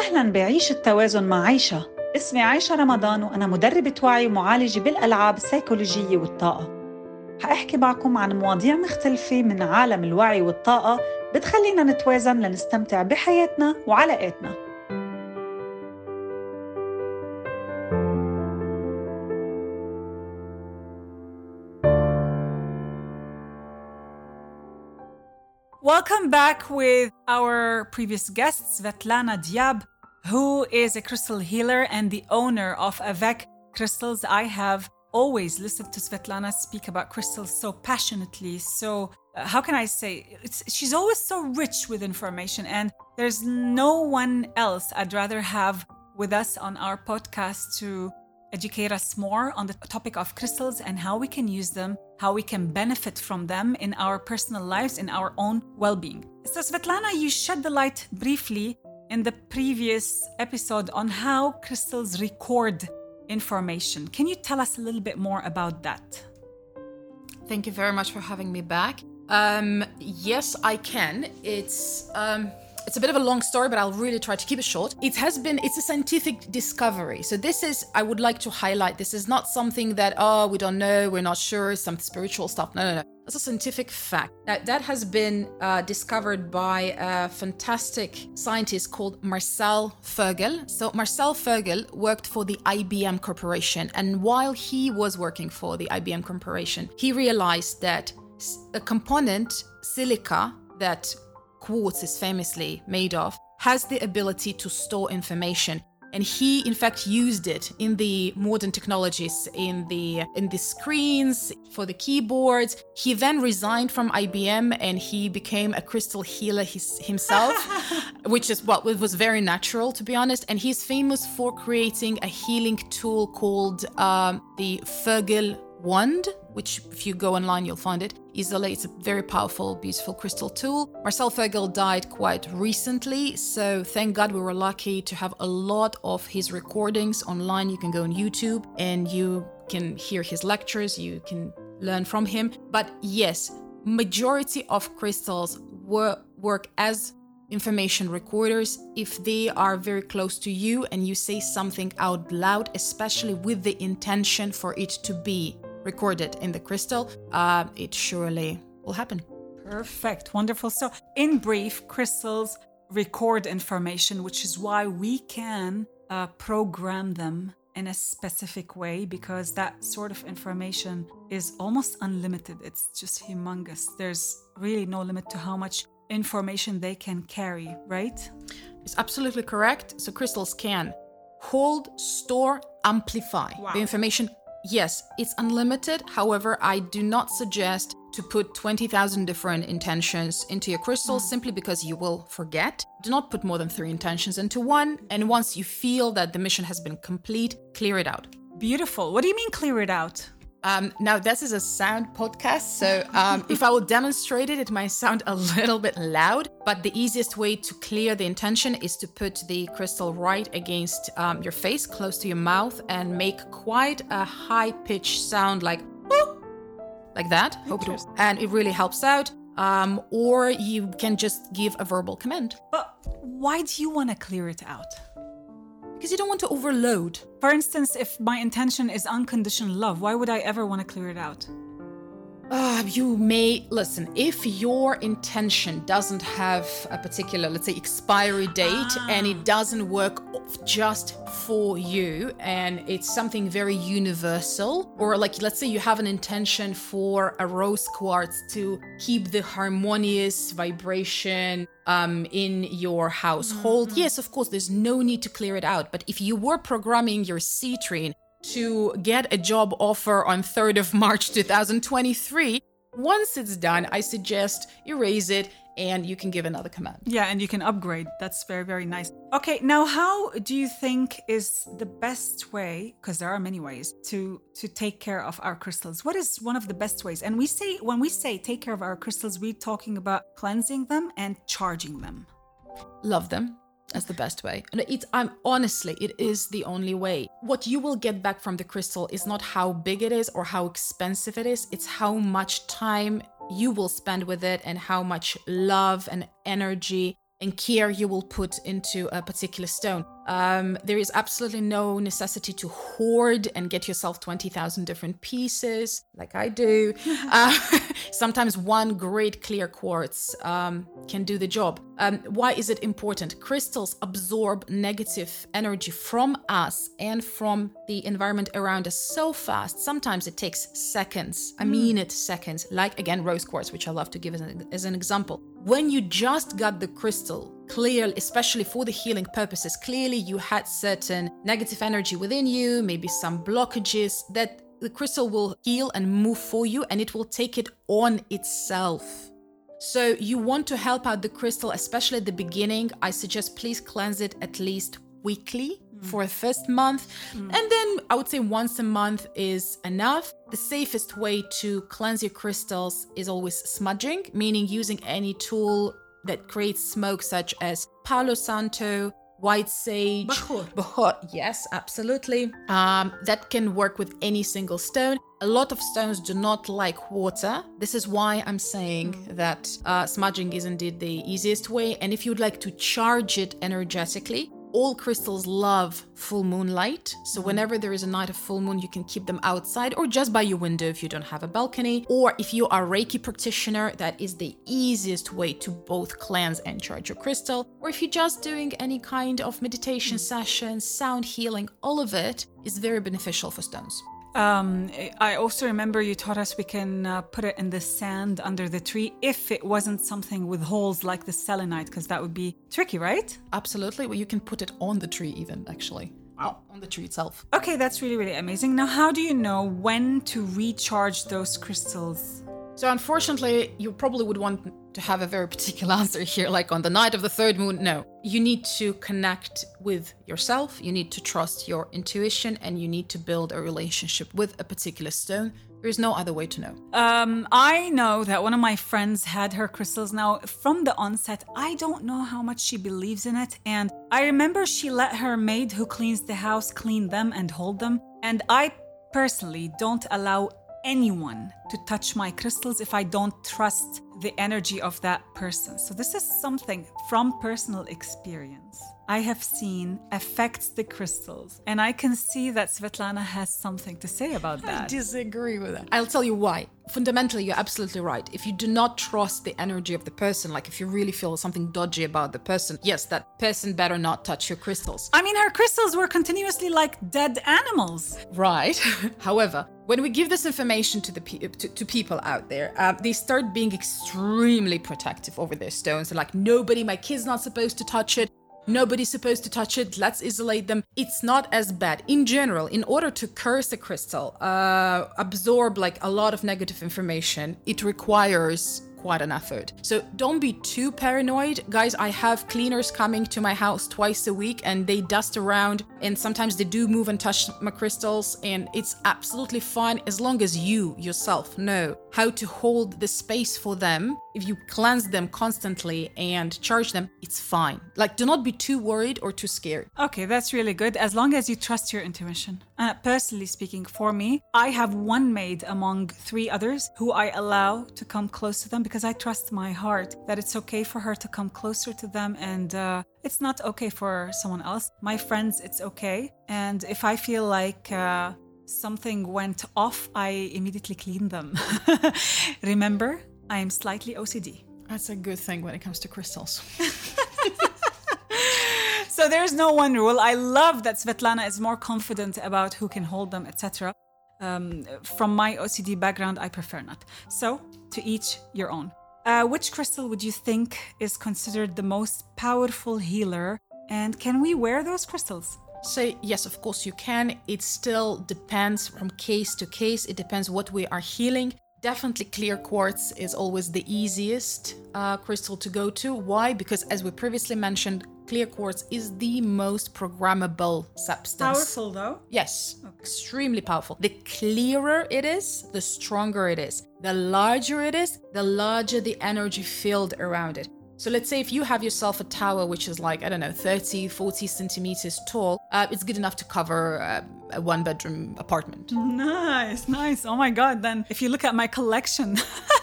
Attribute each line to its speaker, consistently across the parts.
Speaker 1: أهلا بعيش التوازن مع عيشة. اسمي عيشة رمضان وأنا مدربة وعي ومعالجة بالألعاب السيكولوجية والطاقة. حأحكي معكم عن مواضيع مختلفة من عالم الوعي والطاقة بتخلينا نتوازن لنستمتع بحياتنا وعلاقاتنا. Welcome back with our previous guest, Svetlana Diab, who is a crystal healer and the owner of Avec Crystals. I have always listened to Svetlana speak about crystals so passionately. So, uh, how can I say? It's, she's always so rich with information, and there's no one else I'd rather have with us on our podcast to educate us more on the topic of crystals and how we can use them, how we can benefit from them in our personal lives, in our own well being. So, Svetlana, you shed the light briefly in the previous episode on how crystals record information. Can you tell us a little bit more about that?
Speaker 2: Thank you very much for having me back. Um, yes, I can. It's um, it's a bit of a long story, but I'll really try to keep it short. It has been, it's a scientific discovery. So this is, I would like to highlight, this is not something that, oh, we don't know, we're not sure, some spiritual stuff. No, no, no. It's a scientific fact. That, that has been uh, discovered by a fantastic scientist called Marcel Vogel. So Marcel Vogel worked for the IBM Corporation. And while he was working for the IBM Corporation, he realized that a component, silica, that quartz is famously made of, has the ability to store information. And he, in fact, used it in the modern technologies, in the in the screens, for the keyboards. He then resigned from IBM and he became a crystal healer his, himself, which is what well, was very natural, to be honest. And he's famous for creating a healing tool called um, the Vogel wand, which if you go online you'll find it easily. It's a very powerful, beautiful crystal tool. Marcel Vogel died quite recently, so thank God we were lucky to have a lot of his recordings online. You can go on YouTube and you can hear his lectures, you can learn from him. But yes, majority of crystals wor- work as information recorders if they are very close to you and you say something out loud, especially with the intention for it to be recorded in the crystal, uh, it surely will happen.
Speaker 1: Perfect, wonderful. So, in brief, crystals record information, which is why we can uh, program them in a specific way because that sort of information is almost unlimited. It's just humongous. There's really no limit to how much information they can carry, right?
Speaker 2: It's absolutely correct. So, crystals can hold, store, amplify wow. the information Yes, it's unlimited. However, I do not suggest to put 20,000 different intentions into your crystal mm. simply because you will forget. Do not put more than three intentions into one. And once you feel that the mission has been complete, clear it out.
Speaker 1: Beautiful. What do you mean clear it out?
Speaker 2: Um, now, this is a sound podcast, so um, if I will demonstrate it, it might sound a little bit loud, but the easiest way to clear the intention is to put the crystal right against um, your face, close to your mouth, and make quite a high pitched sound like, like that. Hope it, and it really helps out. Um, or you can just give a verbal command.
Speaker 1: But why do you want to clear it out?
Speaker 2: Because you don't want to overload.
Speaker 1: For instance, if my intention is unconditional love, why would I ever want to clear it out?
Speaker 2: Uh, you may listen if your intention doesn't have a particular let's say expiry date ah. and it doesn't work just for you and it's something very universal or like let's say you have an intention for a rose quartz to keep the harmonious vibration um, in your household mm-hmm. yes of course there's no need to clear it out but if you were programming your citrine to get a job offer on 3rd of March 2023. Once it's done, I suggest erase it and you can give another command.
Speaker 1: Yeah, and you can upgrade. That's very, very nice. Okay, now how do you think is the best way, because there are many ways, to to take care of our crystals? What is one of the best ways? And we say when we say take care of our crystals, we're talking about cleansing them and charging them.
Speaker 2: Love them. That's the best way. And it's I'm honestly, it is the only way. What you will get back from the crystal is not how big it is or how expensive it is, it's how much time you will spend with it and how much love and energy and care you will put into a particular stone. Um, there is absolutely no necessity to hoard and get yourself 20,000 different pieces like I do. uh, sometimes one great clear quartz um, can do the job. Um, why is it important? Crystals absorb negative energy from us and from the environment around us so fast. Sometimes it takes seconds, I a minute seconds, like again, rose quartz, which I love to give as an, as an example. When you just got the crystal, clear, especially for the healing purposes, clearly you had certain negative energy within you, maybe some blockages that the crystal will heal and move for you and it will take it on itself. So, you want to help out the crystal, especially at the beginning. I suggest please cleanse it at least weekly for a first month. And then I would say once a month is enough. The safest way to cleanse your crystals is always smudging, meaning using any tool that creates smoke, such as Palo Santo, white sage,
Speaker 1: Bahur.
Speaker 2: Bahur, yes, absolutely. Um, that can work with any single stone. A lot of stones do not like water. This is why I'm saying that uh, smudging is indeed the easiest way. And if you'd like to charge it energetically, all crystals love full moonlight. So, mm-hmm. whenever there is a night of full moon, you can keep them outside or just by your window if you don't have a balcony. Or if you are Reiki practitioner, that is the easiest way to both cleanse and charge your crystal. Or if you're just doing any kind of meditation mm-hmm. session, sound healing, all of it is very beneficial for stones.
Speaker 1: Um, I also remember you taught us we can uh, put it in the sand under the tree if it wasn't something with holes like the selenite, because that would be tricky, right?
Speaker 2: Absolutely. Well, you can put it on the tree, even actually. Wow. On the tree itself.
Speaker 1: Okay, that's really, really amazing. Now, how do you know when to recharge those crystals?
Speaker 2: So, unfortunately, you probably would want to have a very particular answer here, like on the night of the third moon. No, you need to connect with yourself, you need to trust your intuition, and you need to build a relationship with a particular stone. There is no other way to know.
Speaker 1: Um, I know that one of my friends had her crystals. Now, from the onset, I don't know how much she believes in it. And I remember she let her maid who cleans the house clean them and hold them. And I personally don't allow anyone to touch my crystals if I don't trust the energy of that person. So, this is something from personal experience I have seen affects the crystals. And I can see that Svetlana has something to say about that.
Speaker 2: I disagree with that. I'll tell you why. Fundamentally, you're absolutely right. If you do not trust the energy of the person, like if you really feel something dodgy about the person, yes, that person better not touch your crystals.
Speaker 1: I mean, her crystals were continuously like dead animals.
Speaker 2: Right. However, when we give this information to the pe- to, to people out there, uh, they start being extremely protective over their stones. They're like, nobody, my kid's not supposed to touch it. Nobody's supposed to touch it. Let's isolate them. It's not as bad in general. In order to curse a crystal, uh, absorb like a lot of negative information, it requires quite an effort. So don't be too paranoid. Guys, I have cleaners coming to my house twice a week and they dust around and sometimes they do move and touch my crystals and it's absolutely fine as long as you yourself know how to hold the space for them. If you cleanse them constantly and charge them, it's fine. Like do not be too worried or too scared.
Speaker 1: Okay, that's really good as long as you trust your intuition. Uh, personally speaking, for me, I have one maid among three others who I allow to come close to them because I trust my heart that it's okay for her to come closer to them and uh, it's not okay for someone else. My friends, it's okay. And if I feel like uh, something went off, I immediately clean them. Remember, I am slightly OCD.
Speaker 2: That's a good thing when it comes to crystals.
Speaker 1: So there's no one rule. I love that Svetlana is more confident about who can hold them, etc. Um, from my OCD background, I prefer not. So to each your own. Uh, which crystal would you think is considered the most powerful healer? And can we wear those crystals?
Speaker 2: Say yes, of course you can. It still depends from case to case. It depends what we are healing. Definitely clear quartz is always the easiest uh, crystal to go to. Why? Because as we previously mentioned, clear quartz is the most programmable substance.
Speaker 1: Powerful though.
Speaker 2: Yes, extremely powerful. The clearer it is, the stronger it is. The larger it is, the larger the energy field around it. So let's say if you have yourself a tower which is like, I don't know, 30, 40 centimeters tall, uh, it's good enough to cover uh, a one bedroom apartment.
Speaker 1: Nice, nice. Oh my God. Then if you look at my collection,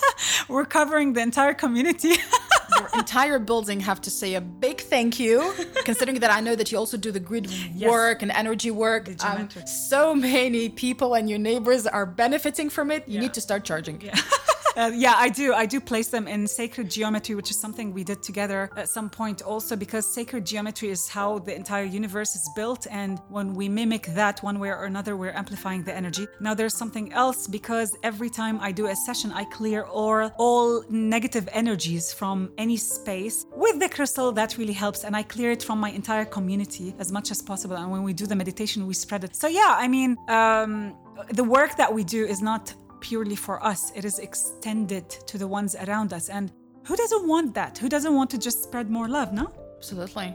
Speaker 1: we're covering the entire community.
Speaker 2: You're entire building have to say a big thank you, considering that I know that you also do the grid work and energy work. Um, so many people and your neighbors are benefiting from it. You
Speaker 1: Yeah.
Speaker 2: need to start charging.
Speaker 1: Yeah. Uh, yeah, I do. I do place them in sacred geometry, which is something we did together at some point also, because sacred geometry is how the entire universe is built. And when we mimic that one way or another, we're amplifying the energy. Now, there's something else because every time I do a session, I clear all, all negative energies from any space with the crystal. That really helps. And I clear it from my entire community as much as possible. And when we do the meditation, we spread it. So, yeah, I mean, um, the work that we do is not purely for us. It is extended to the ones around us. And who doesn't want that? Who doesn't want to just spread more love, no?
Speaker 2: Absolutely.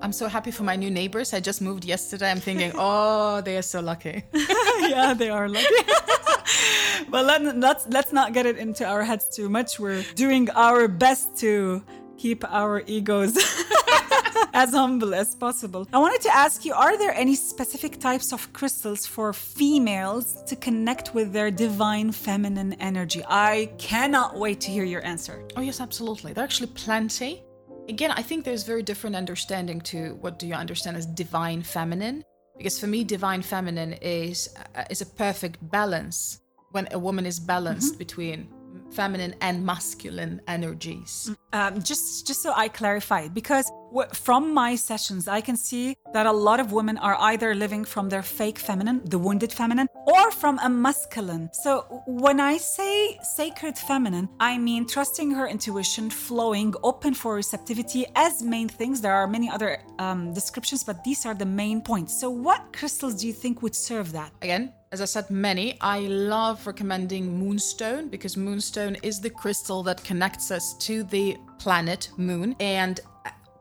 Speaker 2: I'm so happy for my new neighbors. I just moved yesterday. I'm thinking, oh, they are so lucky.
Speaker 1: yeah, they are lucky. but let, let's let's not get it into our heads too much. We're doing our best to keep our egos as humble as possible. I wanted to ask you are there any specific types of crystals for females to connect with their divine feminine energy? I cannot wait to hear your answer.
Speaker 2: Oh, yes, absolutely. There are actually plenty. Again, I think there's very different understanding to what do you understand as divine feminine? Because for me, divine feminine is uh, is a perfect balance when a woman is balanced between feminine and masculine energies.
Speaker 1: um, just just so I clarify, because from my sessions, I can see that a lot of women are either living from their fake feminine, the wounded feminine, or from a masculine. So when I say sacred feminine, I mean trusting her intuition, flowing, open for receptivity as main things. There are many other um, descriptions, but these are the main points. So what crystals do you think would serve that?
Speaker 2: Again, as I said, many. I love recommending Moonstone because Moonstone is the crystal that connects us to the planet Moon. And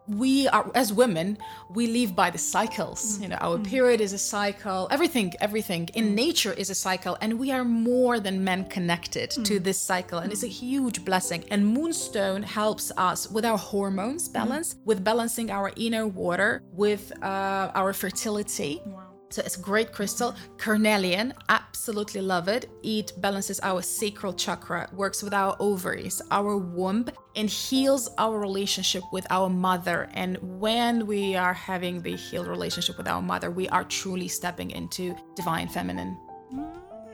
Speaker 2: we are, as women, we live by the cycles. Mm-hmm. You know, our mm-hmm. period is a cycle. Everything, everything in mm. nature is a cycle, and we are more than men connected to mm. this cycle, and it's a mm. huge blessing. And Moonstone helps us with our hormones balance, with balancing our inner water, with uh, our fertility. So it's great crystal. Carnelian, absolutely love it. It balances our sacral chakra, works with our ovaries, our womb, and heals our relationship with our mother. And when we are having the healed relationship with our mother, we are truly stepping into divine feminine.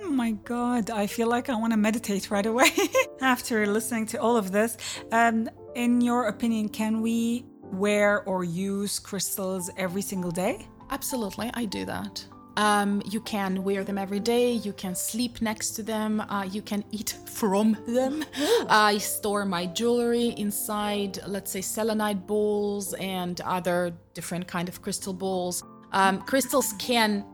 Speaker 1: Oh my God, I feel like I want to meditate right away after listening to all of this. Um, in your opinion, can we wear or use crystals every single day?
Speaker 2: Absolutely, I do that. Um, you can wear them every day. You can sleep next to them. Uh, you can eat from them. I store my jewelry inside, let's say, selenite bowls and other different kind of crystal bowls. Um, crystals can,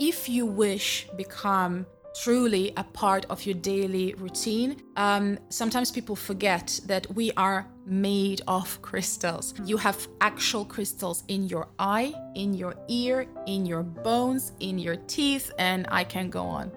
Speaker 2: if you wish, become truly a part of your daily routine. Um, sometimes people forget that we are made of crystals. You have actual crystals in your eye, in your ear, in your bones, in your teeth, and I can go on.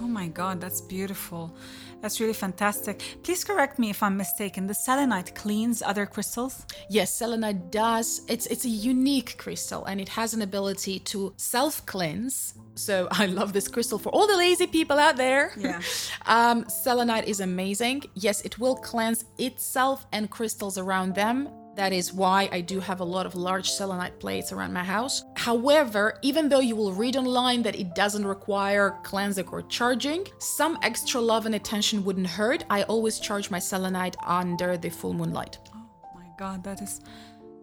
Speaker 1: Oh my God, that's beautiful. That's really fantastic. Please correct me if I'm mistaken. The selenite cleans other crystals?
Speaker 2: Yes, selenite does. It's it's a unique crystal and it has an ability to self-cleanse. So I love this crystal for all the lazy people out there.
Speaker 1: Yeah.
Speaker 2: um, selenite is amazing. Yes, it will cleanse itself and crystals around them. That is why I do have a lot of large selenite plates around my house. However, even though you will read online that it doesn't require cleansing or charging, some extra love and attention wouldn't hurt. I always charge my selenite under the full moonlight.
Speaker 1: Oh my God, that is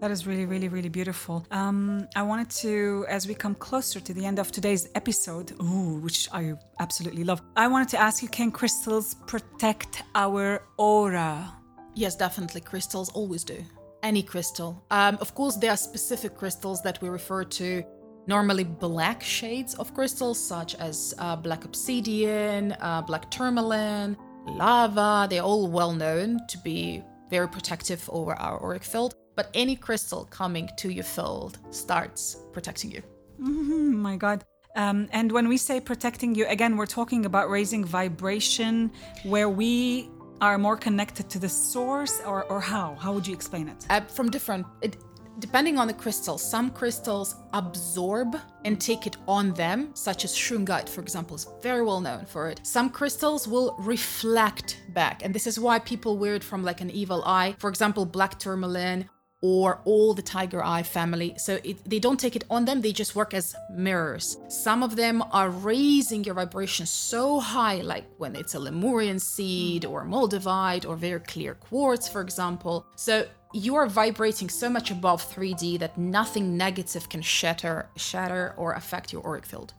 Speaker 1: that is really, really, really beautiful. Um, I wanted to, as we come closer to the end of today's episode, ooh, which I absolutely love, I wanted to ask you: Can crystals protect our aura?
Speaker 2: Yes, definitely. Crystals always do. Any crystal. Um, of course, there are specific crystals that we refer to normally black shades of crystals, such as uh, black obsidian, uh, black tourmaline, lava. They're all well known to be very protective over our auric field. But any crystal coming to your field starts protecting you.
Speaker 1: Oh my God. Um, and when we say protecting you, again, we're talking about raising vibration where we are more connected to the source, or, or how? How would you explain it?
Speaker 2: uh, from different it, depending on the crystal, some crystals absorb and take it on them, such as shungite, for example, is very well known for it. Some crystals will reflect back, and this is why people wear it from like an evil eye. For example, black tourmaline or all the tiger eye family. So it, they don't take it on them, they just work as mirrors. Some of them are raising your vibration so high, like when it's a Lemurian seed or Moldavite or very clear quartz, for example. So you are vibrating so much above 3D that nothing negative can shatter, shatter or affect your auric field.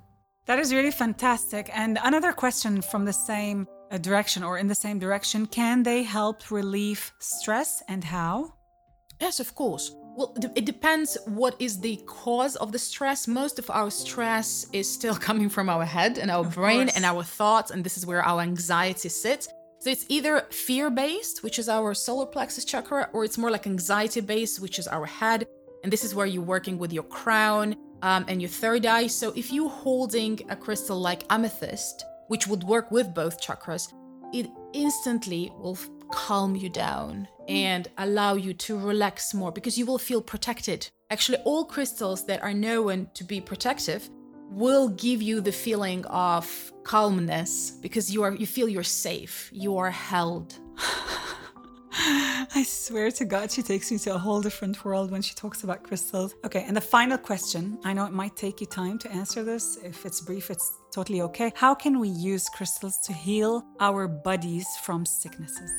Speaker 1: That is really fantastic. And another question from the same uh, direction or in the same direction can they help relieve stress and how?
Speaker 2: Yes, of course. Well, it depends what is the cause of the stress. Most of our stress is still coming from our head and our of brain course. and our thoughts, and this is where our anxiety sits. So it's either fear based, which is our solar plexus chakra, or it's more like anxiety based, which is our head. And this is where you're working with your crown um, and your third eye. So if you're holding a crystal like amethyst, which would work with both chakras, it instantly will calm you down and allow you to relax more because you will feel protected. Actually, all crystals that are known to be protective will give you the feeling of calmness because you are you feel you're safe, you are held.
Speaker 1: I swear to God, she takes me to a whole different world when she talks about crystals. Okay, and the final question I know it might take you time to answer this. If it's brief, it's totally okay. How can we use crystals to heal our bodies from sicknesses?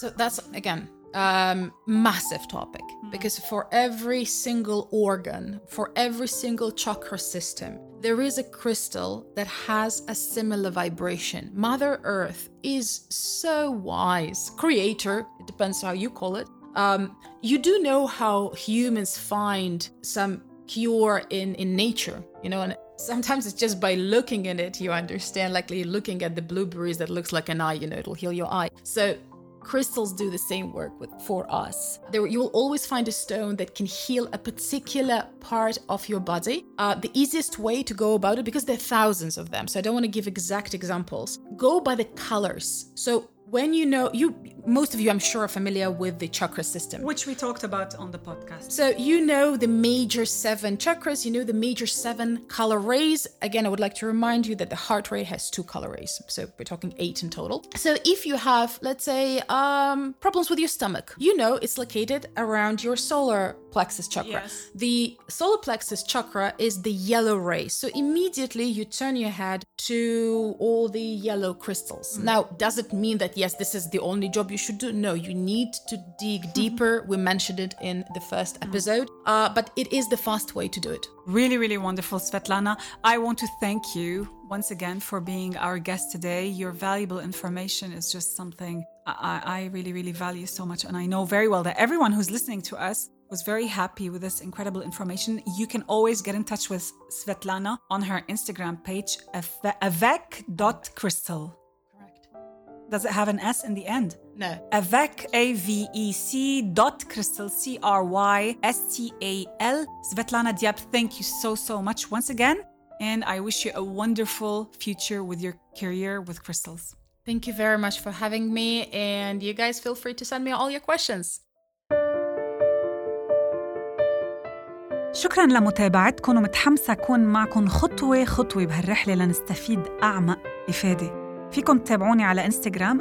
Speaker 2: So that's again um, massive topic mm. because for every single organ, for every single chakra system, there is a crystal that has a similar vibration. Mother Earth is so wise. Creator, it depends how you call it. Um, you do know how humans find some cure in in nature, you know, and sometimes it's just by looking at it you understand. Like looking at the blueberries that looks like an eye, you know, it'll heal your eye. So crystals do the same work with, for us. There, you will always find a stone that can heal a particular part of your body. Uh, the easiest way to go about it, because there are thousands of them, so I don't want to give exact examples, go by the colors. So when you know you most of you i'm sure are familiar with the chakra system.
Speaker 1: Which we talked about on the podcast.
Speaker 2: So you know the major seven chakras you know the major seven color rays. Again i would like to remind you that the heart ray has two color rays so we're talking eight in total. So if you have let's say um, problems with your stomach you know it's located around your solar plexus chakra. Yes. the solar plexus chakra is the yellow ray so immediately you turn your head to all the yellow crystals. Mm. now does it mean that yes, this is the only job you should do. No, you need to dig deeper. we mentioned it in the first episode, uh, but it is the fast way to do it.
Speaker 1: Really, really wonderful, Svetlana. I want to thank you once again for being our guest today. Your valuable information is just something I, I really, really value so much. And I know very well that everyone who's listening to us was very happy with this incredible information. You can always get in touch with Svetlana on her Instagram page, avec.crystal. Correct. Does it have an S in the end?
Speaker 2: No.
Speaker 1: Avec, A V E C dot crystal, C R Y S T A L. Svetlana Diab, thank you so, so much once again. And I wish you a wonderful future with your career with crystals.
Speaker 2: Thank you very much for having me. And you guys feel free to send me all your questions.
Speaker 1: شكرا لمتابعتكم ومتحمسة أكون معكم خطوة خطوة بهالرحلة لنستفيد أعمق إفادة فيكم تتابعوني على إنستغرام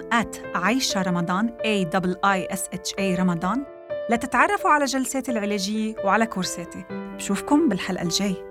Speaker 1: عايشة رمضان A I S H A رمضان. لتتعرفوا على جلساتي العلاجية وعلى كورساتي. بشوفكم بالحلقة الجاي